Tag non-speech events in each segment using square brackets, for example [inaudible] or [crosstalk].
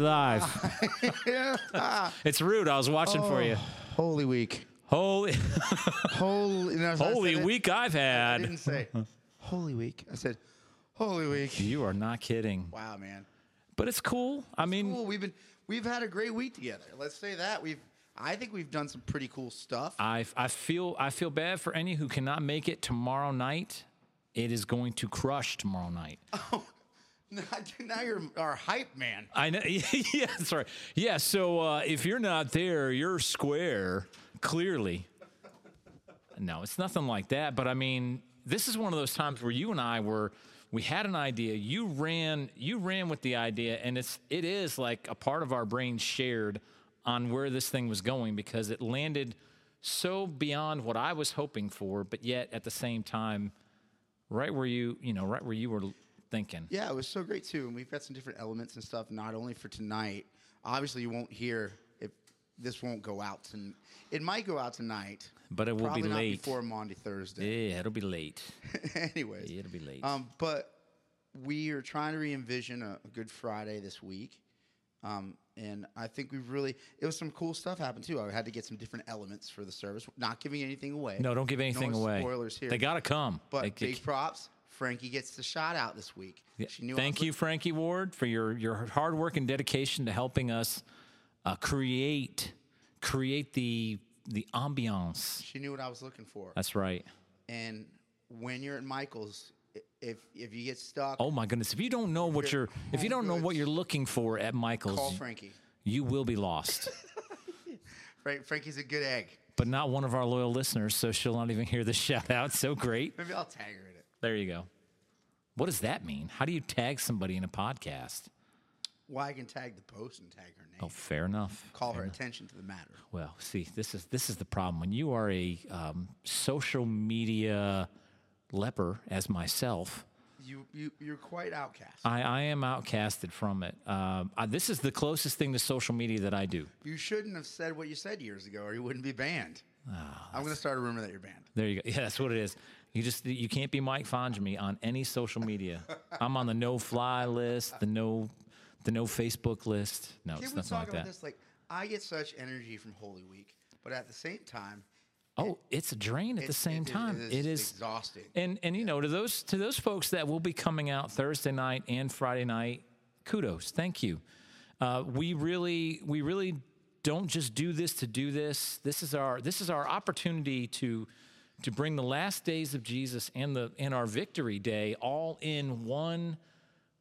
We're live. [laughs] it's rude. I was watching for you. Oh, holy week. Holy, Holy, no, I said holy it. week I've I had. didn't say Holy week. I said Holy week. You are not kidding. Wow, man. But it's cool. I mean, Cool. We've been we've had a great week together. Let's say that we've. I think we've done some pretty cool stuff. I I feel I feel bad for any who cannot make it tomorrow night. It is going to crush tomorrow night. [laughs] Oh, [laughs] now, you're our hype man. I know. [laughs] Yeah, right. Yeah. So uh, if you're not there, you're square. Clearly. No, it's nothing like that. But I mean, this is one of those times where you and I were. We had an idea. You ran. You ran with the idea, and it's. It is like a part of our brain shared on where this thing was going because it landed so beyond what I was hoping for, but yet at the same time, right where you, you know, right where you were thinking. Yeah, it was so great too, and we've got some different elements and stuff. Not only for tonight. Obviously, you won't hear if this won't go out. And it might go out tonight, But it will probably be not late. before Maundy Thursday. Yeah, it'll be late. [laughs] Anyways, Yeah, it'll be late. Um, but we are trying to re-envision a, a Good Friday this week, um, and I think we've really it was some cool stuff happened too. I had to get some different elements for the service, not giving anything away. No, don't give anything no away. Spoilers here. They got to come. but They- big props. Frankie gets the shot out this week. Yeah. She knew Thank you, Frankie Ward, for your your hard work and dedication to helping us uh, create create the the ambiance. She knew what I was looking for. That's right. and when you're at Michael's, if if you get stuck, Oh my goodness! If you don't know what Your you're if you don't know what you're looking for at Michael's, call Frankie. you will be lost. [laughs] Frank, Frankie's a good egg. but not one of our loyal listeners, so she'll not even hear the [laughs] shout out. So great. [laughs] Maybe I'll tag her. There you go. What does that mean? How do you tag somebody in a podcast? Well, I can tag the post and tag her name. Oh, fair enough. Call her attention to the matter. Well, see, this is this is the problem when you are a um, social media leper, as myself. You you you're quite outcast. I, I am outcasted from it. Um, I, this is the closest thing to social media that I do. You shouldn't have said what you said years ago, or you wouldn't be banned. Ah, I'm going to start a rumor that you're banned. There you go. [laughs] Yeah, that's what it is. You just you can't be Mike Fonjami on any social media. I'm on the no fly list, the no the no Facebook list. No, Can it's nothing like about that. this? Like, I get such energy from Holy Week, but at the same time, Oh, it's a drain at the same it- it time. is It is exhausting. And and you know to those to those folks that will be coming out Thursday night and Friday night, kudos, thank you. Uh, we really we really don't just do this to do this. This is our this is our opportunity to to bring the last days of Jesus and the and our victory day all in one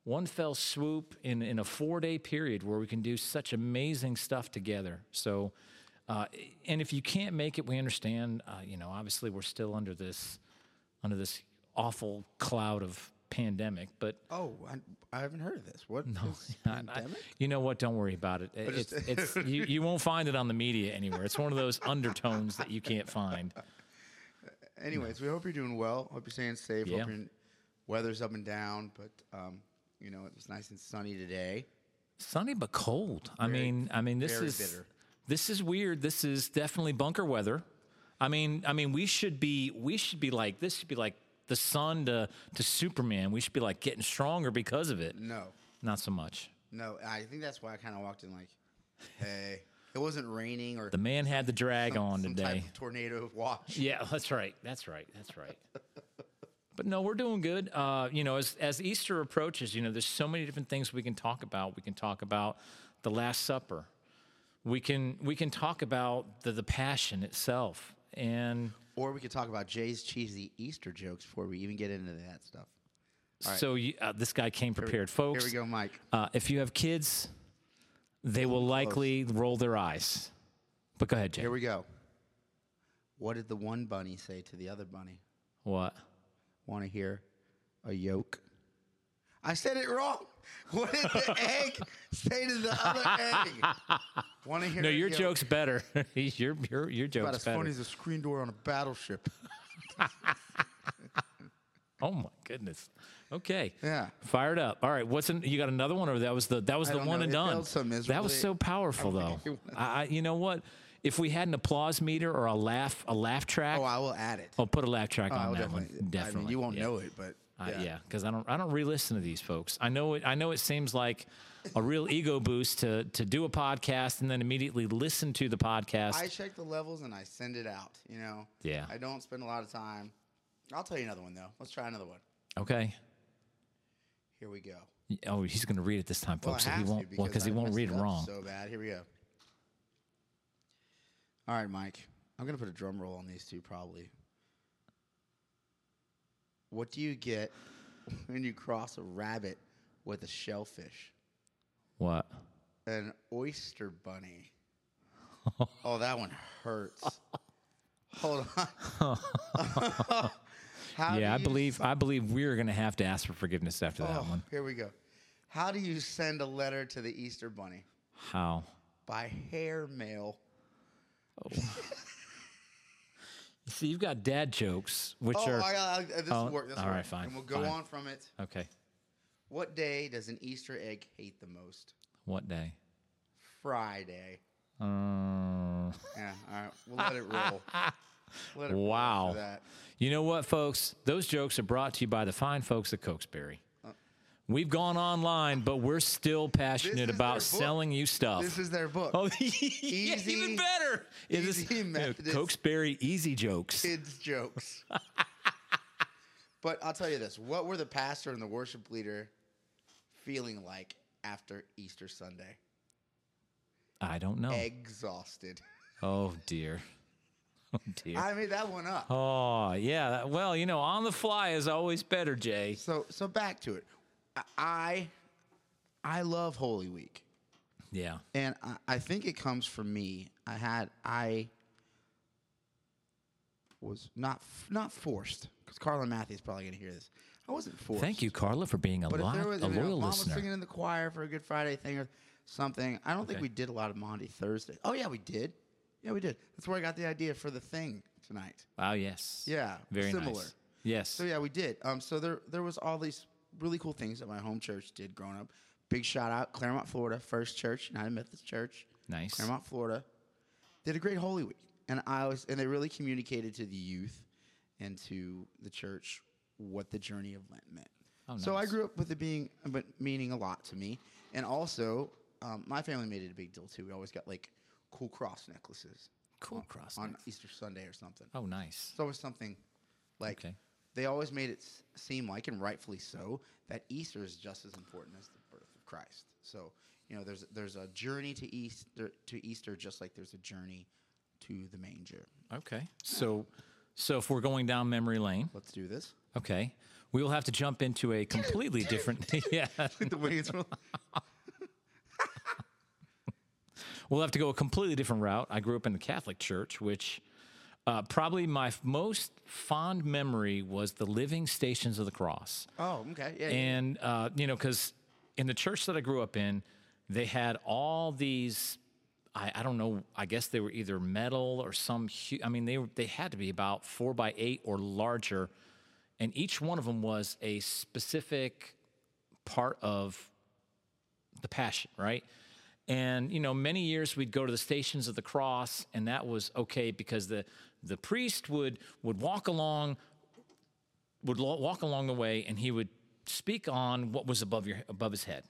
one fell swoop in, in a four day period where we can do such amazing stuff together. So, uh, and if you can't make it, we understand. Uh, you know, obviously we're still under this under this awful cloud of pandemic, but Oh, I, I haven't heard of this. What? No, [laughs] I- you know what? Don't worry about it. [laughs] It- It's, it's you, you won't find it on the media anywhere. It's one of those [laughs] undertones that you can't find. Anyways, we hope you're doing well. Hope you're staying safe. Yeah. Hope your weather's up and down, but um, you know it was nice and sunny today. Sunny but cold. I mean, I mean, this is bitter. this is weird. This is definitely bunker weather. I mean, I mean, we should be we should be like this should be like the sun to to Superman. We should be like getting stronger because of it. No, Not so much. no. I think that's why I kind of walked in like, hey, it wasn't raining or The man had the drag some, on some today. tornado watch. Yeah, that's right. That's right. That's right. But no, we're doing good. Uh, you know, as as Easter approaches, you know, there's so many different things we can talk about. We can talk about the Last Supper. We can we can talk about the the Passion itself, and Or we could talk about Jay's cheesy Easter jokes before we even get into that stuff. so you, uh, this guy came prepared, folks. Here we go, Mike. Uh, if you have kids, they will likely roll their eyes. But go ahead, Jay. Here we go. What did the one bunny say to the other bunny? what? Want to hear a yolk? I said it wrong. [laughs] What did the egg say to the other egg? [laughs] Want to hear? No, your joke's better. [laughs] your your your joke's About as better. funny as a screen door on a battleship. Oh my goodness. Okay. Yeah. Fired up. All right. What's in, you got another one, or that was the that was the one know. and It done. so that was so powerful, [laughs] though. it. I, I, you know what? If we had an applause meter or a laugh a laugh track, Oh, I will add it. I'll put a laugh track Oh, I on that definitely. one. Definitely. I mean, you won't yeah. know it, but I, Yeah. yeah, because I don't I don't re-listen to these folks. I know it. I know it seems like a real ego boost to to do a podcast and then immediately listen to the podcast. I check the levels and I send it out. You know. Yeah. I don't spend a lot of time. I'll tell you another one though. Let's try another one. okay. Here we go. Oh, he's going to read it this time, folks. I so he won't. Well, because he won't read it wrong. So bad. Here we go. All right, Mike. I'm gonna put a drum roll on these two probably. What do you get [laughs] when you cross a rabbit with a shellfish? What? An oyster bunny. oh, that one hurts. [laughs] Hold on. [laughs] How yeah, I believe I believe we're going to have to ask for forgiveness after that one. Here we go. How do you send a letter to the Easter bunny? How? By hair mail. You [laughs] see, you've got dad jokes, which Oh, are I uh, this Oh, work. This all right, work. fine, And we'll go fine. on from it. okay. What day does an Easter egg hate the most? What day? Friday. Uh, Yeah, all right. We'll let it roll. [laughs] Wow. You know what, folks? Those jokes are brought to you by the fine folks at Cokesbury. We've gone online, but we're still passionate about selling you stuff. This is their book. oh, [laughs] yeah, Easy- even better. Easy you know, Cokesbury Easy Jokes. Kids' jokes. [laughs] but I'll tell you this. What were the pastor and the worship leader feeling like after Easter Sunday? I don't know. Exhausted. Oh dear. [laughs] Oh dear. I made that one up. Oh yeah. Well, you know, on the fly is always better, Jay. So so back to it. I I love Holy Week. Yeah. And I, I think it comes from me. I had I was not not forced because Carla Matthews probably gonna hear this. I wasn't forced. Thank you, Carla, for being a, But lot, was a you know, loyal mom was listener. singing in the choir for a Good Friday thing or something, I don't think we did a lot of Maundy Thursday. Oh yeah, we did. Yeah, we did. That's where I got the idea for the thing tonight. Wow. Yes. Yeah, Very similar. nice. Yes. So yeah, we did. Um, so there there was all these really cool things that my home church did growing up. Big shout out, Clermont, Florida, First Church, United Methodist Church. Nice. Clermont, Florida, did a great Holy Week, and I was and they really communicated to the youth and to the church what the journey of Lent meant. Oh, nice. So I grew up with it being but meaning a lot to me, and also um, my family made it a big deal too. We always got like cool cross necklaces Cool cross. on necklace. Easter Sunday or something. Oh, nice. It's always something like Okay. they always made it seem like, and rightfully so, that Easter is just as important as the birth of Christ. So you know, there's there's a journey to Easter to Easter, just like there's a journey to the manger. Okay. So, so if we're going down memory lane, Let's do this. okay, we will have to jump into a completely different. [laughs] yeah. [laughs] the roll. We'll have to go a completely different route. I grew up in the Catholic Church, which uh, probably my f- most fond memory was the living stations of the cross. Oh, okay. Yeah. yeah. And, uh, you know, because in the church that I grew up in, they had all these, I, I don't know, I guess they were either metal or some, hu- I mean, they, were, they had to be about four by eight or larger. And each one of them was a specific part of the passion, right? And you know, many years we'd go to the stations of the cross, and that was okay because the the priest would would walk along would lo- walk along the way, and he would speak on what was above your above his head,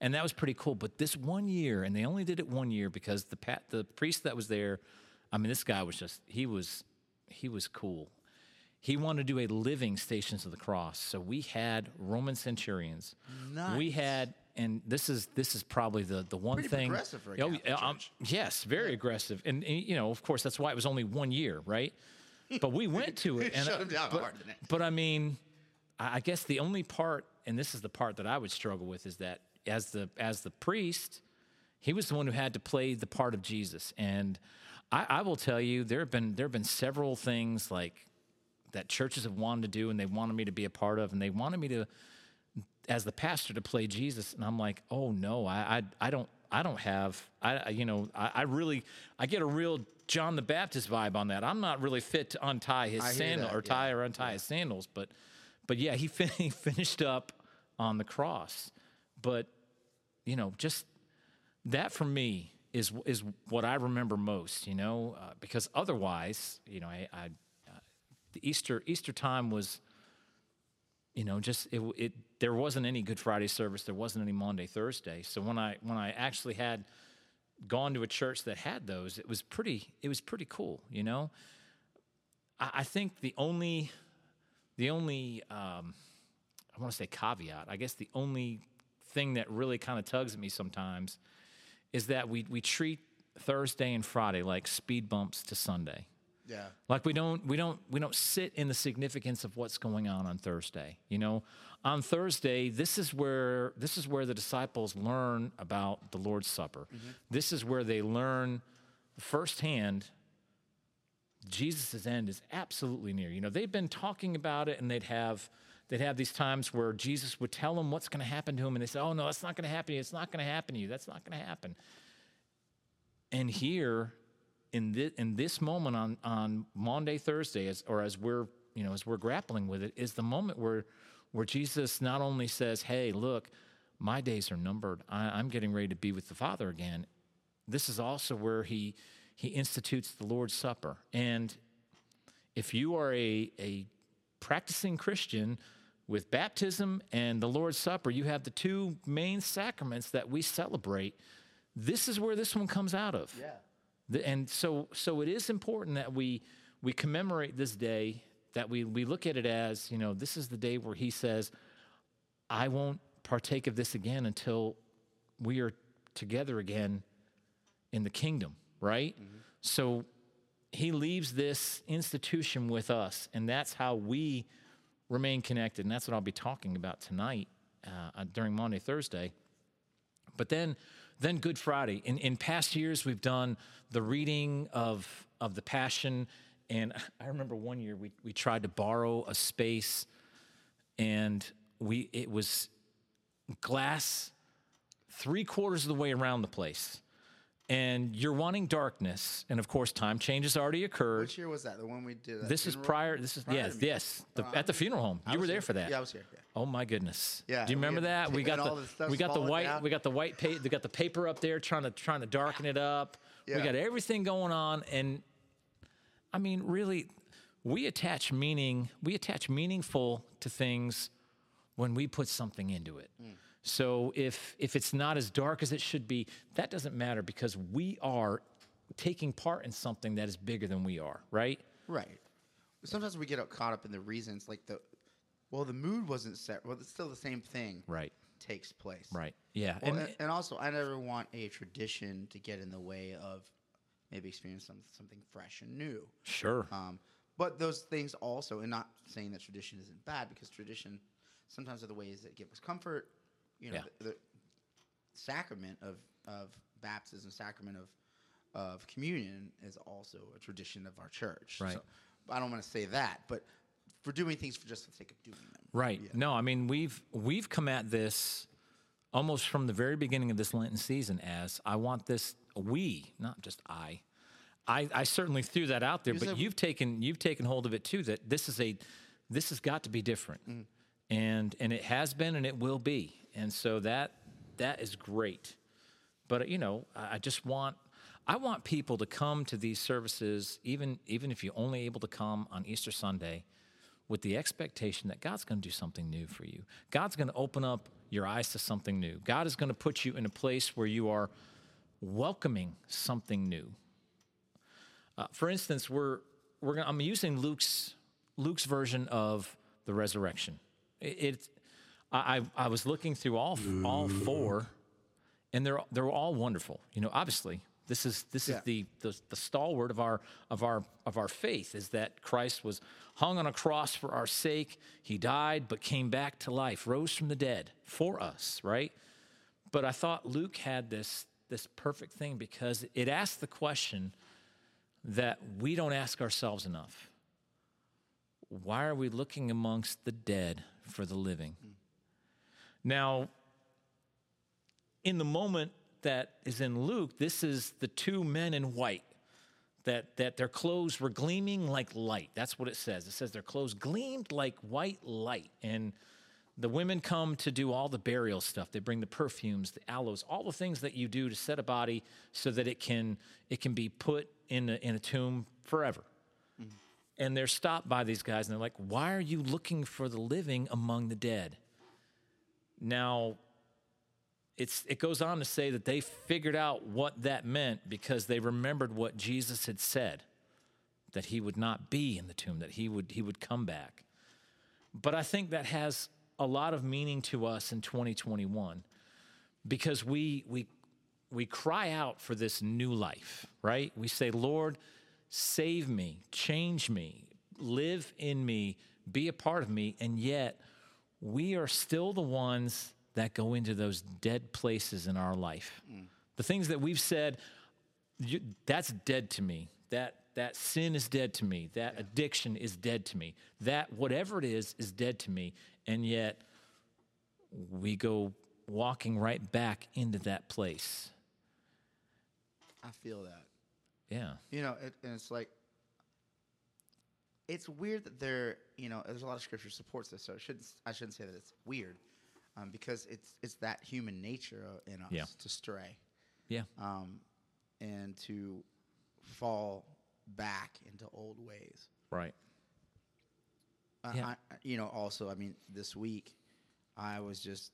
and that was pretty cool. But this one year, and they only did it one year because the pat, the priest that was there, I mean, this guy was just he was he was cool. He wanted to do a living Stations of the Cross, so we had Roman centurions. We had, and this is this is probably the the one Pretty thing. progressive for a Catholic yeah, um, yes, very aggressive, and, and, you know, of course, that's why it was only one year, right? But we [laughs] went to it, and Shut him down but, hard, but I mean, I I guess the only part, and this is the part that I would struggle with, is that as the as the priest, he was the one who had to play the part of Jesus, and I, I will tell you, there have been there have been several things like that churches have wanted to do, and they wanted me to be a part of, and they wanted me to, as the pastor, to play Jesus, and I'm like, oh no, I I, I don't. I don't have, I you know, I, I really, I get a real John the Baptist vibe on that. I'm not really fit to untie his I sandal that, or tie or untie his sandals, but, but yeah, he, fin- [laughs] he finished up on the cross. But, you know, just that for me is is what I remember most. You know, uh, because otherwise, you know, I, I uh, the Easter Easter time was you know, just it, it there wasn't any Good Friday service, there wasn't any Maundy Thursday. So when I when I actually had gone to a church that had those, it was pretty it was pretty cool, you know. I, I think the only the only um, I want to say caveat, I guess the only thing that really kind of tugs at me sometimes is that we we treat Thursday and Friday like speed bumps to Sunday. Yeah. Like we don't we don't we don't sit in the significance of what's going on on Thursday. You know, on Thursday, this is where this is where the disciples learn about the Lord's Supper. Mm-hmm. This is where they learn firsthand Jesus' end is absolutely near. You know, they've been talking about it and they'd have they'd have these times where Jesus would tell them what's going to happen to him and they say, "Oh no, that's not going to happen to you. It's not going to happen to you. That's not going to happen." And here in this, in this moment on on Maundy, Thursday, as, or as we're you know as we're grappling with it, is the moment where where Jesus not only says, "Hey, look, my days are numbered. I, I'm getting ready to be with the Father again." This is also where he he institutes the Lord's Supper, and if you are a a practicing Christian with baptism and the Lord's Supper, you have the two main sacraments that we celebrate. This is where this one comes out of. Yeah. The- and so so it is important that we we commemorate this day that we we look at it as you know this is the day where he says i won't partake of this again until we are together again in the kingdom right? So he leaves this institution with us and that's how we remain connected and that's what i'll be talking about tonight uh, during Maundy thursday. But then, then Good Friday. In, in past years, we've done the reading of, of the Passion. And I remember one year we, we tried to borrow a space and we it was glass three quarters of the way around the place. And you're wanting darkness. And of course, time change has already occurred. Which year was that? The one we did. This is prior. This is Prior yes, yes. The, Oh, at the funeral home, I you were there here. for that. Yeah, I was here. Yeah. Oh my goodness! Yeah, Do you remember that? We got the, the we got the white down. we got the white pa- we got the paper up there trying to trying to darken it up. Yeah. We got everything going on, and I mean, really, we attach meaning. We attach meaningful to things when we put something into it. Mm. So if if it's not as dark as it should be, that doesn't matter because we are taking part in something that is bigger than we are. Right? Right. Sometimes we get caught up in the reasons, like the, well, the mood wasn't set. Well, it's still the same thing Right. takes place. Right. Yeah. Well, and and, and also, I never want a tradition to get in the way of maybe experience some, something fresh and new. sure. Um, but those things also, and not saying that tradition isn't bad, because tradition sometimes are the ways that give us comfort. You know, Yeah. the, the sacrament of, of baptism, sacrament of of communion is also a tradition of our church. Right. So, I don't want to say that, but for doing things for just the sake of doing them. Right. Yeah. No, I mean we've we've come at this almost from the very beginning of this Lenten season as I want this we, not just I. I, I certainly threw that out there, You but you've taken you've taken hold of it too. That this is a this has got to be different, mm. and and it has been and it will be, and so that that is great. But you know, I just want I want people to come to these services, even even if you're only able to come on Easter Sunday, with the expectation that God's going to do something new for you. God's going to open up your eyes to something new. God is going to put you in a place where you are welcoming something new. Uh, for instance, we're we're gonna, I'm using Luke's Luke's version of the resurrection. It, it I, I I was looking through all all four, and they're they're all wonderful. You know, obviously this is this Yeah. is the, the the stalwart of our of our of our faith is that Christ was hung on a cross for our sake. He died, but came back to life, rose from the dead for us. Right. But I thought Luke had this this perfect thing because it asked the question that we don't ask ourselves enough. Why are we looking amongst the dead for the living? Hmm. Now, in the moment that is in Luke, this is the two men in white. That, that their clothes were gleaming like light. That's what it says. It says their clothes gleamed like white light. And the women come to do all the burial stuff. They bring the perfumes, the aloes, all the things that you do to set a body so that it can, it can be put in a, in a tomb forever. Mm-hmm. and they're stopped by these guys, and they're like, "Why are you looking for the living among the dead?" Now, it's, it goes on to say that they figured out what that meant because they remembered what Jesus had said that he would not be in the tomb, that he would, he would come back. But I think that has a lot of meaning to us in 2021 because we, we, we cry out for this new life, right? We say, Lord, save me, change me, live in me, be a part of me. And yet, we are still the ones that go into those dead places in our life. Mm. The things that we've said, that's dead to me. That that sin is dead to me. That yeah. addiction is dead to me. That whatever it is is dead to me. And yet we go walking right back into that place. I feel that. Yeah. You know, it, and it's like it's weird that there, you know, there's a lot of scripture supports this, so I shouldn't I shouldn't say that it's weird um, because it's it's that human nature in us yeah. to stray, yeah, um, and to fall back into old ways. Right. Uh, yeah. I, you know, also, I mean, this week, I was just.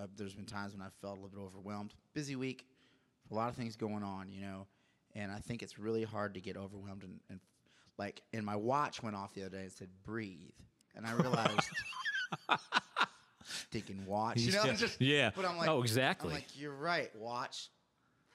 Uh, there's been times when I felt a little bit overwhelmed. Busy week, a lot of things going on, you know, and I think it's really hard to get overwhelmed. And, and like, and my watch went off the other day and said "breathe," and I realized. [laughs] thinking, watch. You know, just, just, yeah. But I'm like, oh, exactly. I'm like, you're right. Watch.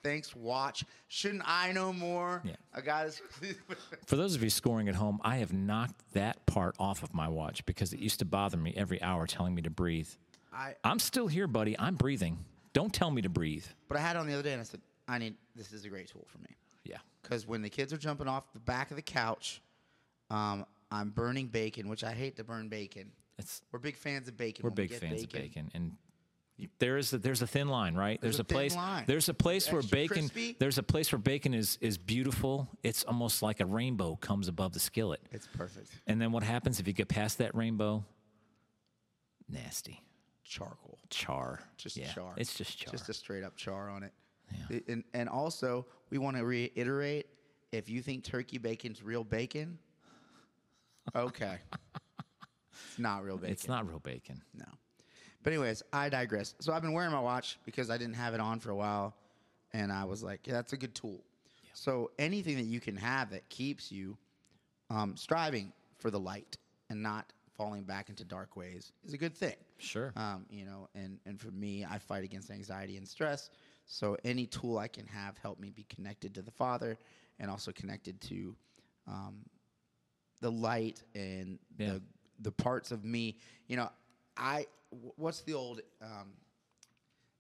Thanks, watch. Shouldn't I know more? Yeah. A guy that's [laughs] For those of you scoring at home, I have knocked that part off of my watch because it used to bother me every hour telling me to breathe. I, I'm still here, buddy. I'm breathing. Don't tell me to breathe. But I had it on the other day and I said, I need this is a great tool for me. Yeah. Because when the kids are jumping off the back of the couch, um, I'm burning bacon, which I hate to burn bacon. It's we're big fans of bacon. We're big we fans bacon. of bacon, and there is a, there's a thin line, right? There's, there's a, a place. Line. There's a place where bacon. Crispy. There's a place where bacon is is beautiful. It's almost like a rainbow comes above the skillet. It's perfect. And then what happens if you get past that rainbow? Nasty. Charcoal. Char. Just yeah, char. It's just char. Just a straight up char on it. Yeah. And and also we want to reiterate: if you think turkey bacon's real bacon, okay. It's not real [laughs] bacon. It's not real bacon. No. But anyways, I digress. So I've been wearing my watch because I didn't have it on for a while, and I was like, yeah, that's a good tool. Yeah. So anything that you can have that keeps you um, striving for the light and not falling back into dark ways is a good thing. Sure. Um, you know, and and for me, I fight against anxiety and stress. So any tool I can have help me be connected to the Father and also connected to um, the light and yeah. the the parts of me. You know, I what's the old um,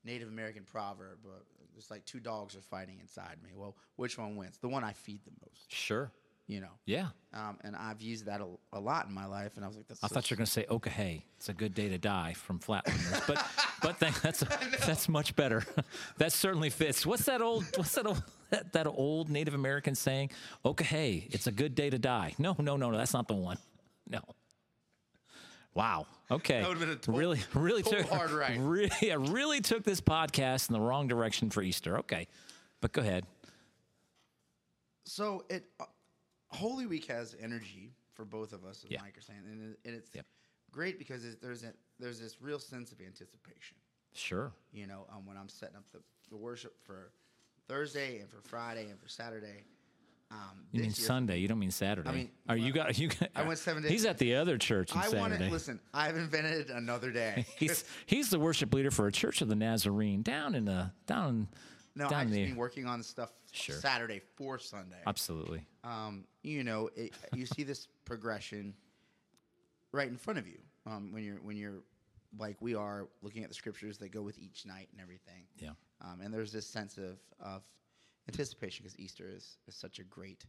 Native American proverb? Uh, it's like two dogs are fighting inside me. Well, which one wins? The one I feed the most. Sure. You know. Yeah. Um, and I've used that a, a, lot in my life, and I was like, "That's." I thought you were going to say "Okay, hey, it's a good day to die" from Flatlanders, but but th- that's [laughs] that's much better. [laughs] that certainly fits. What's that old? What's that old? That, that old Native American saying? "Okay, hey, it's a good day to die." No, no, no, no. That's not the one. No. Wow. Okay. That would have been a total, really, really total took hard right. [laughs] Really, really took this podcast in the wrong direction for Easter. Okay, but go ahead. So it, Holy Week has energy for both of us, as Yeah. Mike is saying, and, it, and it's Yep. great because it's, there's a, there's this real sense of anticipation. Sure. You know, um, when I'm setting up the, the worship for Thursday and for Friday and for Saturday. Um, You mean year- Sunday? You don't mean Saturday? I mean, are you got you? Got, I went seven days. He's at the other church on I want Saturday. listen. I've invented another day. [laughs] He's he's the worship leader for a church of the Nazarene down in the down no, down I've just been working on stuff Sure. Saturday for Sunday. Absolutely. um, you know, it, you see this progression right in front of you um, when you're when you're like we are looking at the scriptures that go with each night and everything. Yeah. Um, and there's this sense of of anticipation because Easter is, is such a great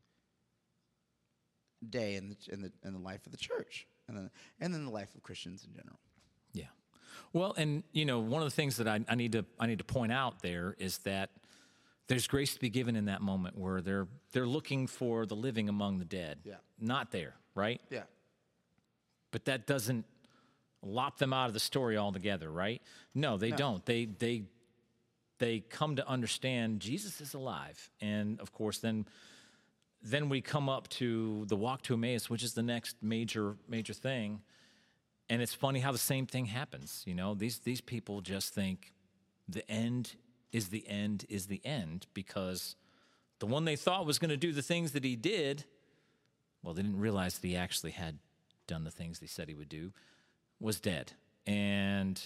day in the in the in the life of the church and then and then the life of Christians in general. Yeah. Well, and you know, one of the things that I, I need to I need to point out there is that there's grace to be given in that moment where they're they're looking for the living among the dead. Yeah. Not there, right? Yeah. But that doesn't lop them out of the story altogether, right? No, they No. don't. They they they come to understand Jesus is alive, and of course, then then we come up to the walk to Emmaus, which is the next major major thing. And it's funny how the same thing happens. You know, these these people just think the end is the end is the end because the one they thought was going to do the things that he did, well, they didn't realize that he actually had done the things they said he would do, was dead. And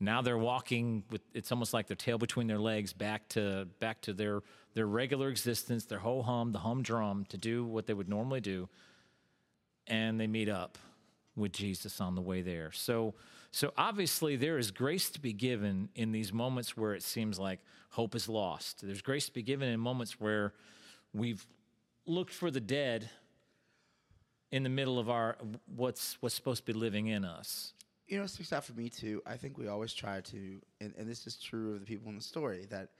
now they're walking with it's almost like their tail between their legs back to back to their their regular existence, their ho hum, the humdrum to do what they would normally do. And they meet up with Jesus on the way there. So so obviously there is grace to be given in these moments where it seems like hope is lost. There's grace to be given in moments where we've looked for the dead in the middle of our what's what's supposed to be living in us. You know, it sticks out for me too. I think we always try to, and, and this is true of the people in the story, that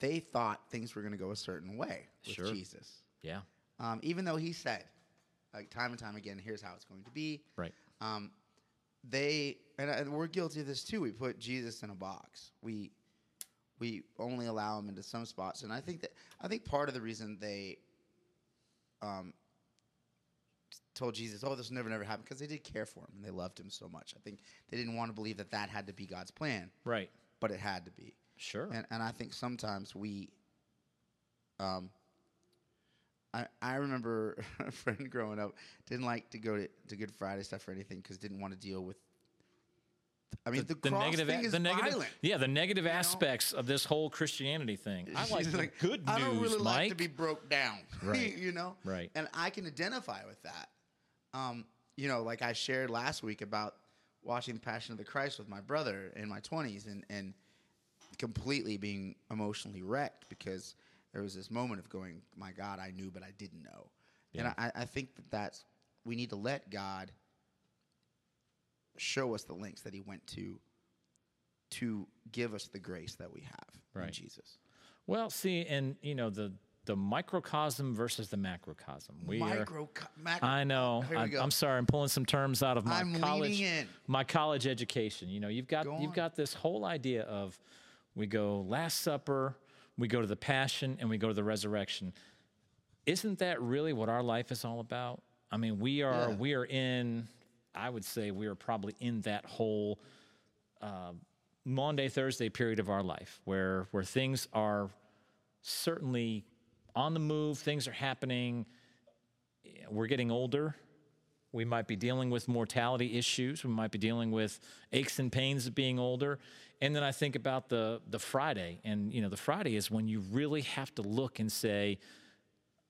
they thought things were going to go a certain way with Sure. Jesus. Yeah. Um, even though he said, like time and time again, here's how it's going to be. Right. Um, they and, and we're guilty of this too. We put Jesus in a box. We we only allow him into some spots, and I think that I think part of the reason they um, told Jesus, "Oh, this will never, never happen," because they did care for him and they loved him so much. I think they didn't want to believe that that had to be God's plan, Right. but it had to be. Sure. And and I think sometimes we, um, I I remember [laughs] a friend growing up didn't like to go to, to Good Friday stuff or anything because didn't want to deal with. I mean, the, cross negative, thing is the negative, violent. yeah, the negative know? of this whole Christianity thing. I [laughs] like the good news, I don't really Mike. like to be broke down. [laughs] Right. you know? Right. And I can identify with that. Um, you know, like I shared last week about watching the Passion of the Christ with my brother in my 20s and, and completely being emotionally wrecked because there was this moment of going, my God, I knew, but I didn't know. Yeah. And I, I think that that's, we need to let God show us the links that he went to to give us the grace that we have in Right. Jesus. Well, see, and you know the the microcosm versus the macrocosm. We are, Micro, macro. I know. Oh, we I'm. I'm sorry. I'm pulling some terms out of my I'm college in. my college education. You know, you've got Go you've got this whole idea of we go Last Supper, we go to the Passion, and we go to the Resurrection. Isn't that really what our life is all about? I mean, we are Yeah. we are in. I would say we are probably in that whole uh, Maundy Thursday period of our life where where things are certainly on the move. Things are happening. We're getting older. We might be dealing with mortality issues. We might be dealing with aches and pains of being older. And then I think about the the Friday, and you know, the Friday is when you really have to look and say,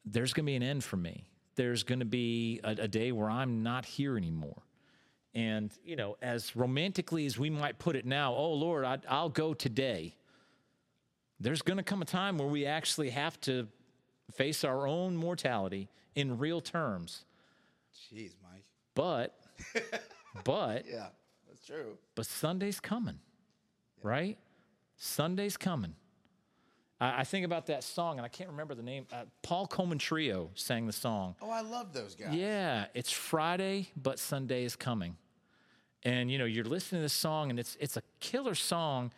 "There's going to be an end for me. There's going to be a, a day where I'm not here anymore." And you know, as romantically as we might put it now, "Oh Lord, I, I'll go today." There's going to come a time where we actually have to face our own mortality in real terms. Jeez, Mike. But, [laughs] but, Yeah, that's true. but Sunday's coming, right? Sunday's coming. I, I think about that song, and I can't remember the name. Uh, Paul Colman Trio sang the song. Oh, I love those guys. Yeah, it's Friday, but Sunday is coming. And you know, you're listening to this song, and it's it's a killer song.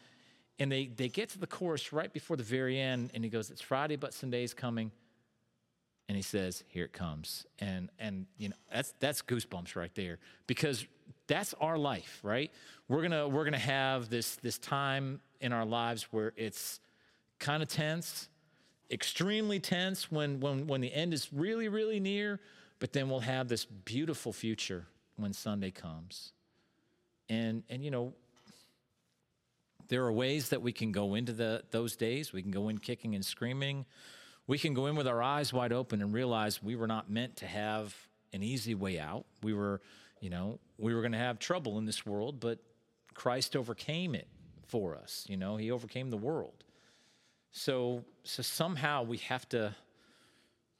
And they they get to the chorus right before the very end, and he goes, "It's Friday, but Sunday is coming." And he says, "Here it comes." And and you know, that's that's goosebumps right there because that's our life, right? We're gonna we're gonna have this this time in our lives where it's kind of tense, extremely tense when, when, when the end is really, really near, but then we'll have this beautiful future when Sunday comes. And, and you know, there are ways that we can go into the, those days. We can go in kicking and screaming. We can go in with our eyes wide open and realize we were not meant to have an easy way out. We were, you know, we were going to have trouble in this world, but Christ overcame it for us. You know, He overcame the world. So, so somehow we have to,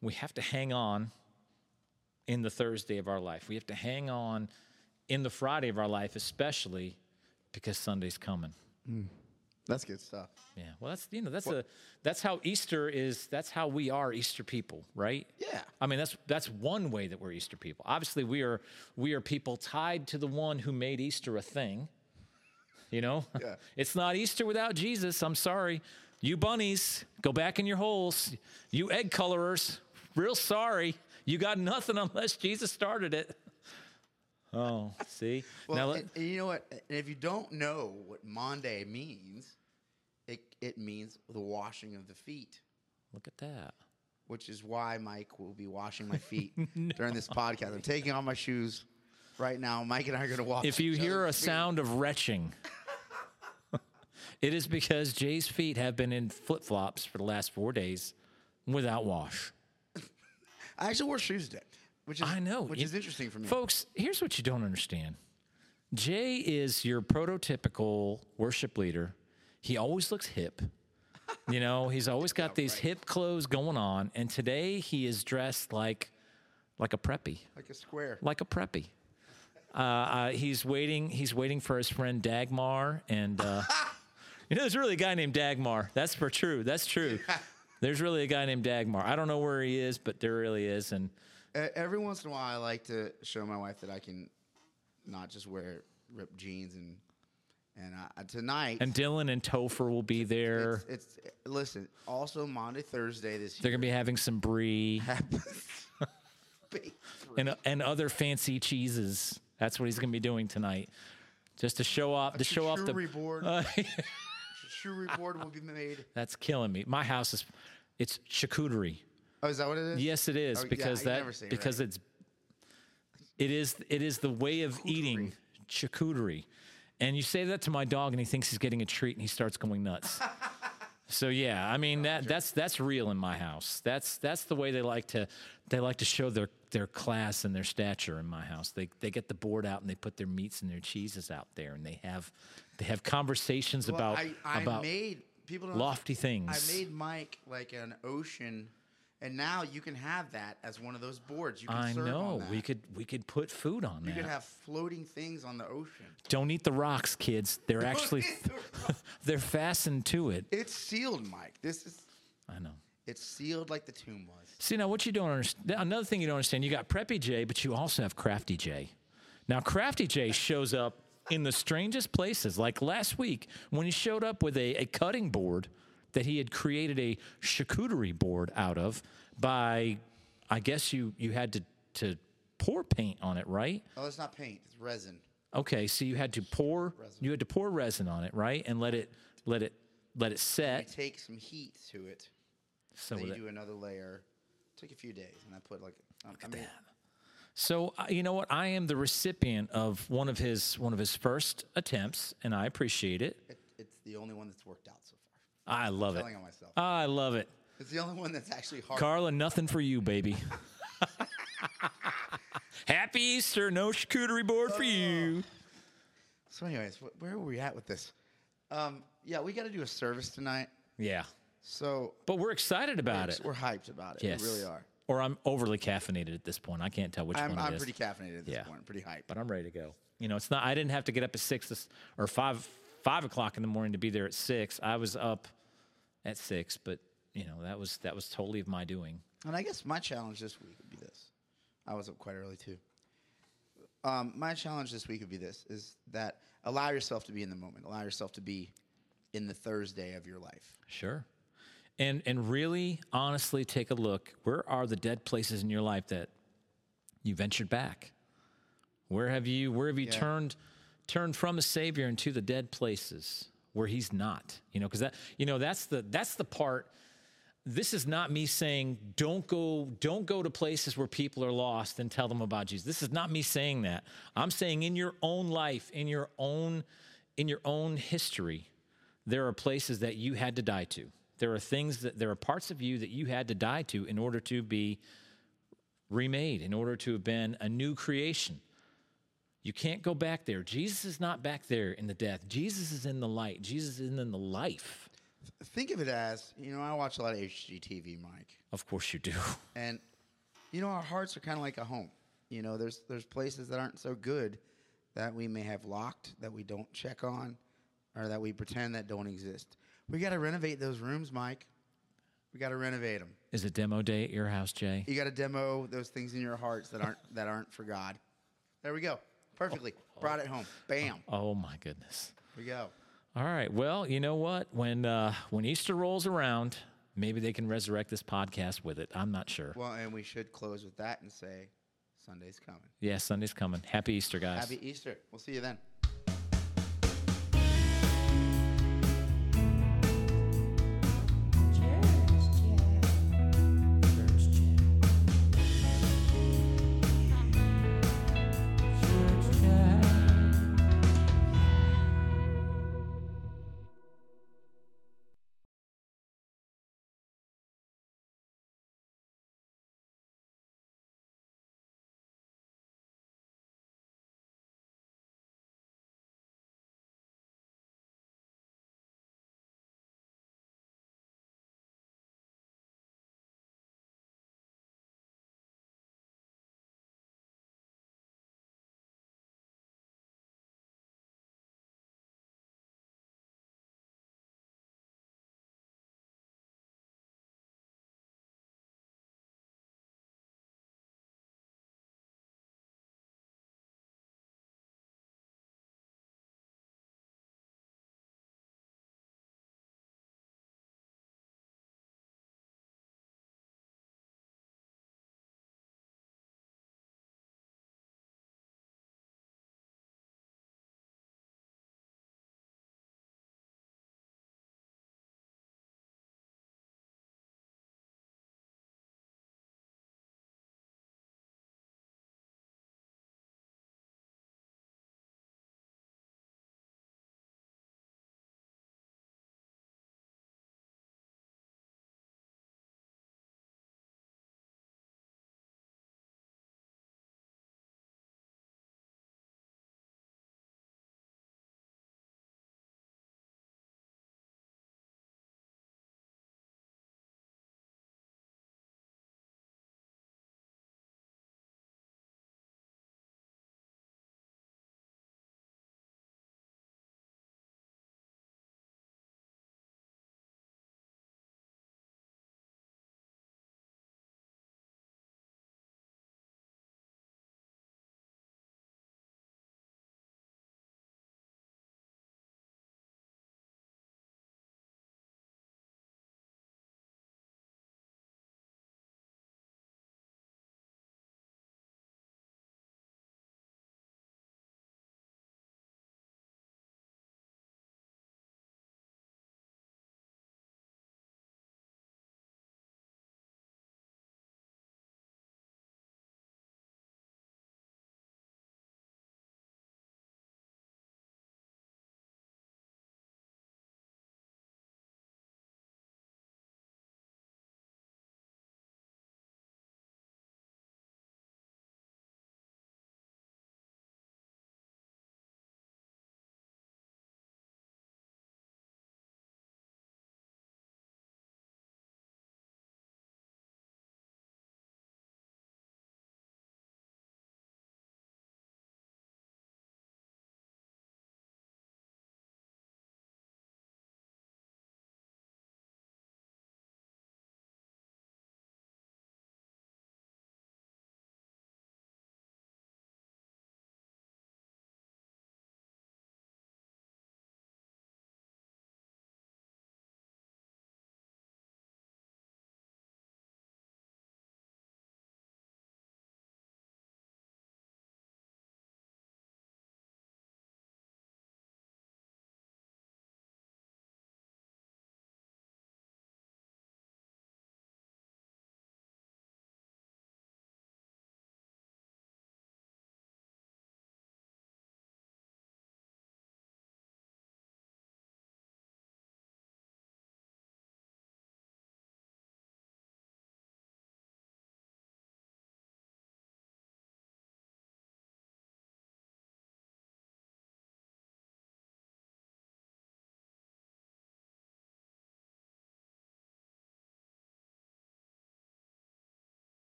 we have to hang on in the Thursday of our life. We have to hang on in the Friday of our life, especially because Sunday's coming. Mm. That's good stuff. Yeah. Well, that's you know that's a that's how Easter is. That's how we are Easter people, right? Yeah. I mean, that's that's one way that we're Easter people. Obviously, we are we are people tied to the one who made Easter a thing. You know, Yeah. [laughs] it's not Easter without Jesus. I'm sorry, you bunnies, go back in your holes. You egg colorers, real sorry. You got nothing unless Jesus started it. Oh, see. Well, now, let- and, and you know what? And if you don't know what Maundy means, it it means the washing of the feet, look at that. which is why Mike will be washing my feet [laughs] during this podcast. I'm taking off my shoes right now. Mike and I are going to wash. If you hear a feet. sound of retching, [laughs] it is because Jay's feet have been in flip flops for the last four days without wash. [laughs] I actually wore shoes today, which is I know. which is interesting for me. Folks, here's what you don't understand Jay is your prototypical worship leader. He always looks hip. You know, [laughs] he's always got these hip clothes going on, and today he is dressed like like a preppy, like a square. like a preppy. Uh, uh, he's waiting. He's waiting for his friend Dagmar, and uh, [laughs] you know, there's really a guy named Dagmar. That's for true. That's true. [laughs] There's really a guy named Dagmar. I don't know where he is, but there really is, and every once in a while, I like to show my wife that I can not just wear ripped jeans and and uh, tonight. and Dylan and Topher will be there. it's, it's listen. Also, Maundy, Thursday this They're year. gonna be having some [laughs] brie and and other fancy cheeses. That's what he's gonna be doing tonight, just to show off. To show off the. board. [laughs] Uh, charcuterie board will be made. that's killing me. My house is, it's charcuterie. Oh, is that what it is? Yes, it is Oh, because you that never say it because right. it's. It is it is the way of eating charcuterie, and you say that to my dog, and he thinks he's getting a treat, and he starts going nuts. [laughs] So yeah, I mean that that's that's real in my house. That's that's the way they like to they like to show their their class and their stature in my house. They they get the board out and they put their meats and their cheeses out there and they have they have conversations Well, about I, I about made people don't lofty things. I made Mike like an ocean, and now you can have that as one of those boards. You can I serve on know that. we could we could put food on You that. could have floating things on the ocean. Don't eat the rocks, kids. They're actually [laughs] they're fastened to it. It's sealed, Mike. This is I know. it's sealed like the tomb was. See now, what you don't understand. Another thing you don't understand. You got Preppy J, but you also have Crafty J. Now, Crafty J shows up in the strangest places. Like last week, when he showed up with a, a cutting board that he had created a charcuterie board out of by, I guess you you had to to pour paint on it, right? Oh, it's not paint. It's resin. Okay, so you had to pour you had to pour resin on it, right, and let it let it let it You set. take some heat to it. So then you that- do another layer. Took a few days, and I put like. um, I mean, So uh, you know what? I am the recipient of one of his one of his first attempts, and I appreciate it. it, it's the only one that's worked out so far. I love it. Telling on myself. I love it. It's the only one that's actually hard. Carla, nothing for you, baby. [laughs] Happy Easter, no charcuterie board for you. So, anyways, wh- where were we at with this? Um, yeah, we got to do a service tonight. Yeah, So but we're excited about it. we're hyped about it. Yes, We really are. Or I'm overly caffeinated at this point. I can't tell which I'm, one it I'm is. pretty caffeinated at this Yeah. point. Pretty hyped. but I'm ready to go. You know, it's not. I didn't have to get up at six this, or five five o'clock in the morning to be there at six. I was up at six, but you know that was that was totally of my doing. And I guess my challenge this week would be this. I was up quite early too. Um, my challenge this week would be this: is that allow yourself to be in the moment. Allow yourself to be in the Thursday of your life. Sure. And and really honestly take a look. Where are the dead places in your life that you ventured back? Where have you where have you Yeah. turned turned from the savior into the dead places where he's not? You know, cuz that you know that's the that's the part this is not me saying don't go don't go to places where people are lost and tell them about Jesus. This is not me saying that. I'm saying in your own life, in your own in your own history, there are places that you had to die to. There are things that there are parts of you that you had to die to in order to be remade, in order to have been a new creation. You can't go back there. Jesus is not back there in the death. Jesus is in the light. Jesus is in the life. Think of it as you know. I watch a lot of HGTV, Mike. Of course you do. [laughs] And you know, our hearts are kind of like a home. You know, there's there's places that aren't so good that we may have locked that we don't check on, or that we pretend that don't exist. We got to renovate those rooms, Mike. We got to renovate them. Is it demo day at your house, Jay? You got to demo those things in your hearts that aren't that aren't for God. There we go. Perfectly brought it home. Bam. Oh my goodness. Here we go. All right. Well, you know what? When uh, when Easter rolls around, Maybe they can resurrect this podcast with it. I'm not sure. Well, and we should close with that and say Sunday's coming. Yeah, Sunday's coming. Happy Easter, guys. Happy Easter. We'll see you then.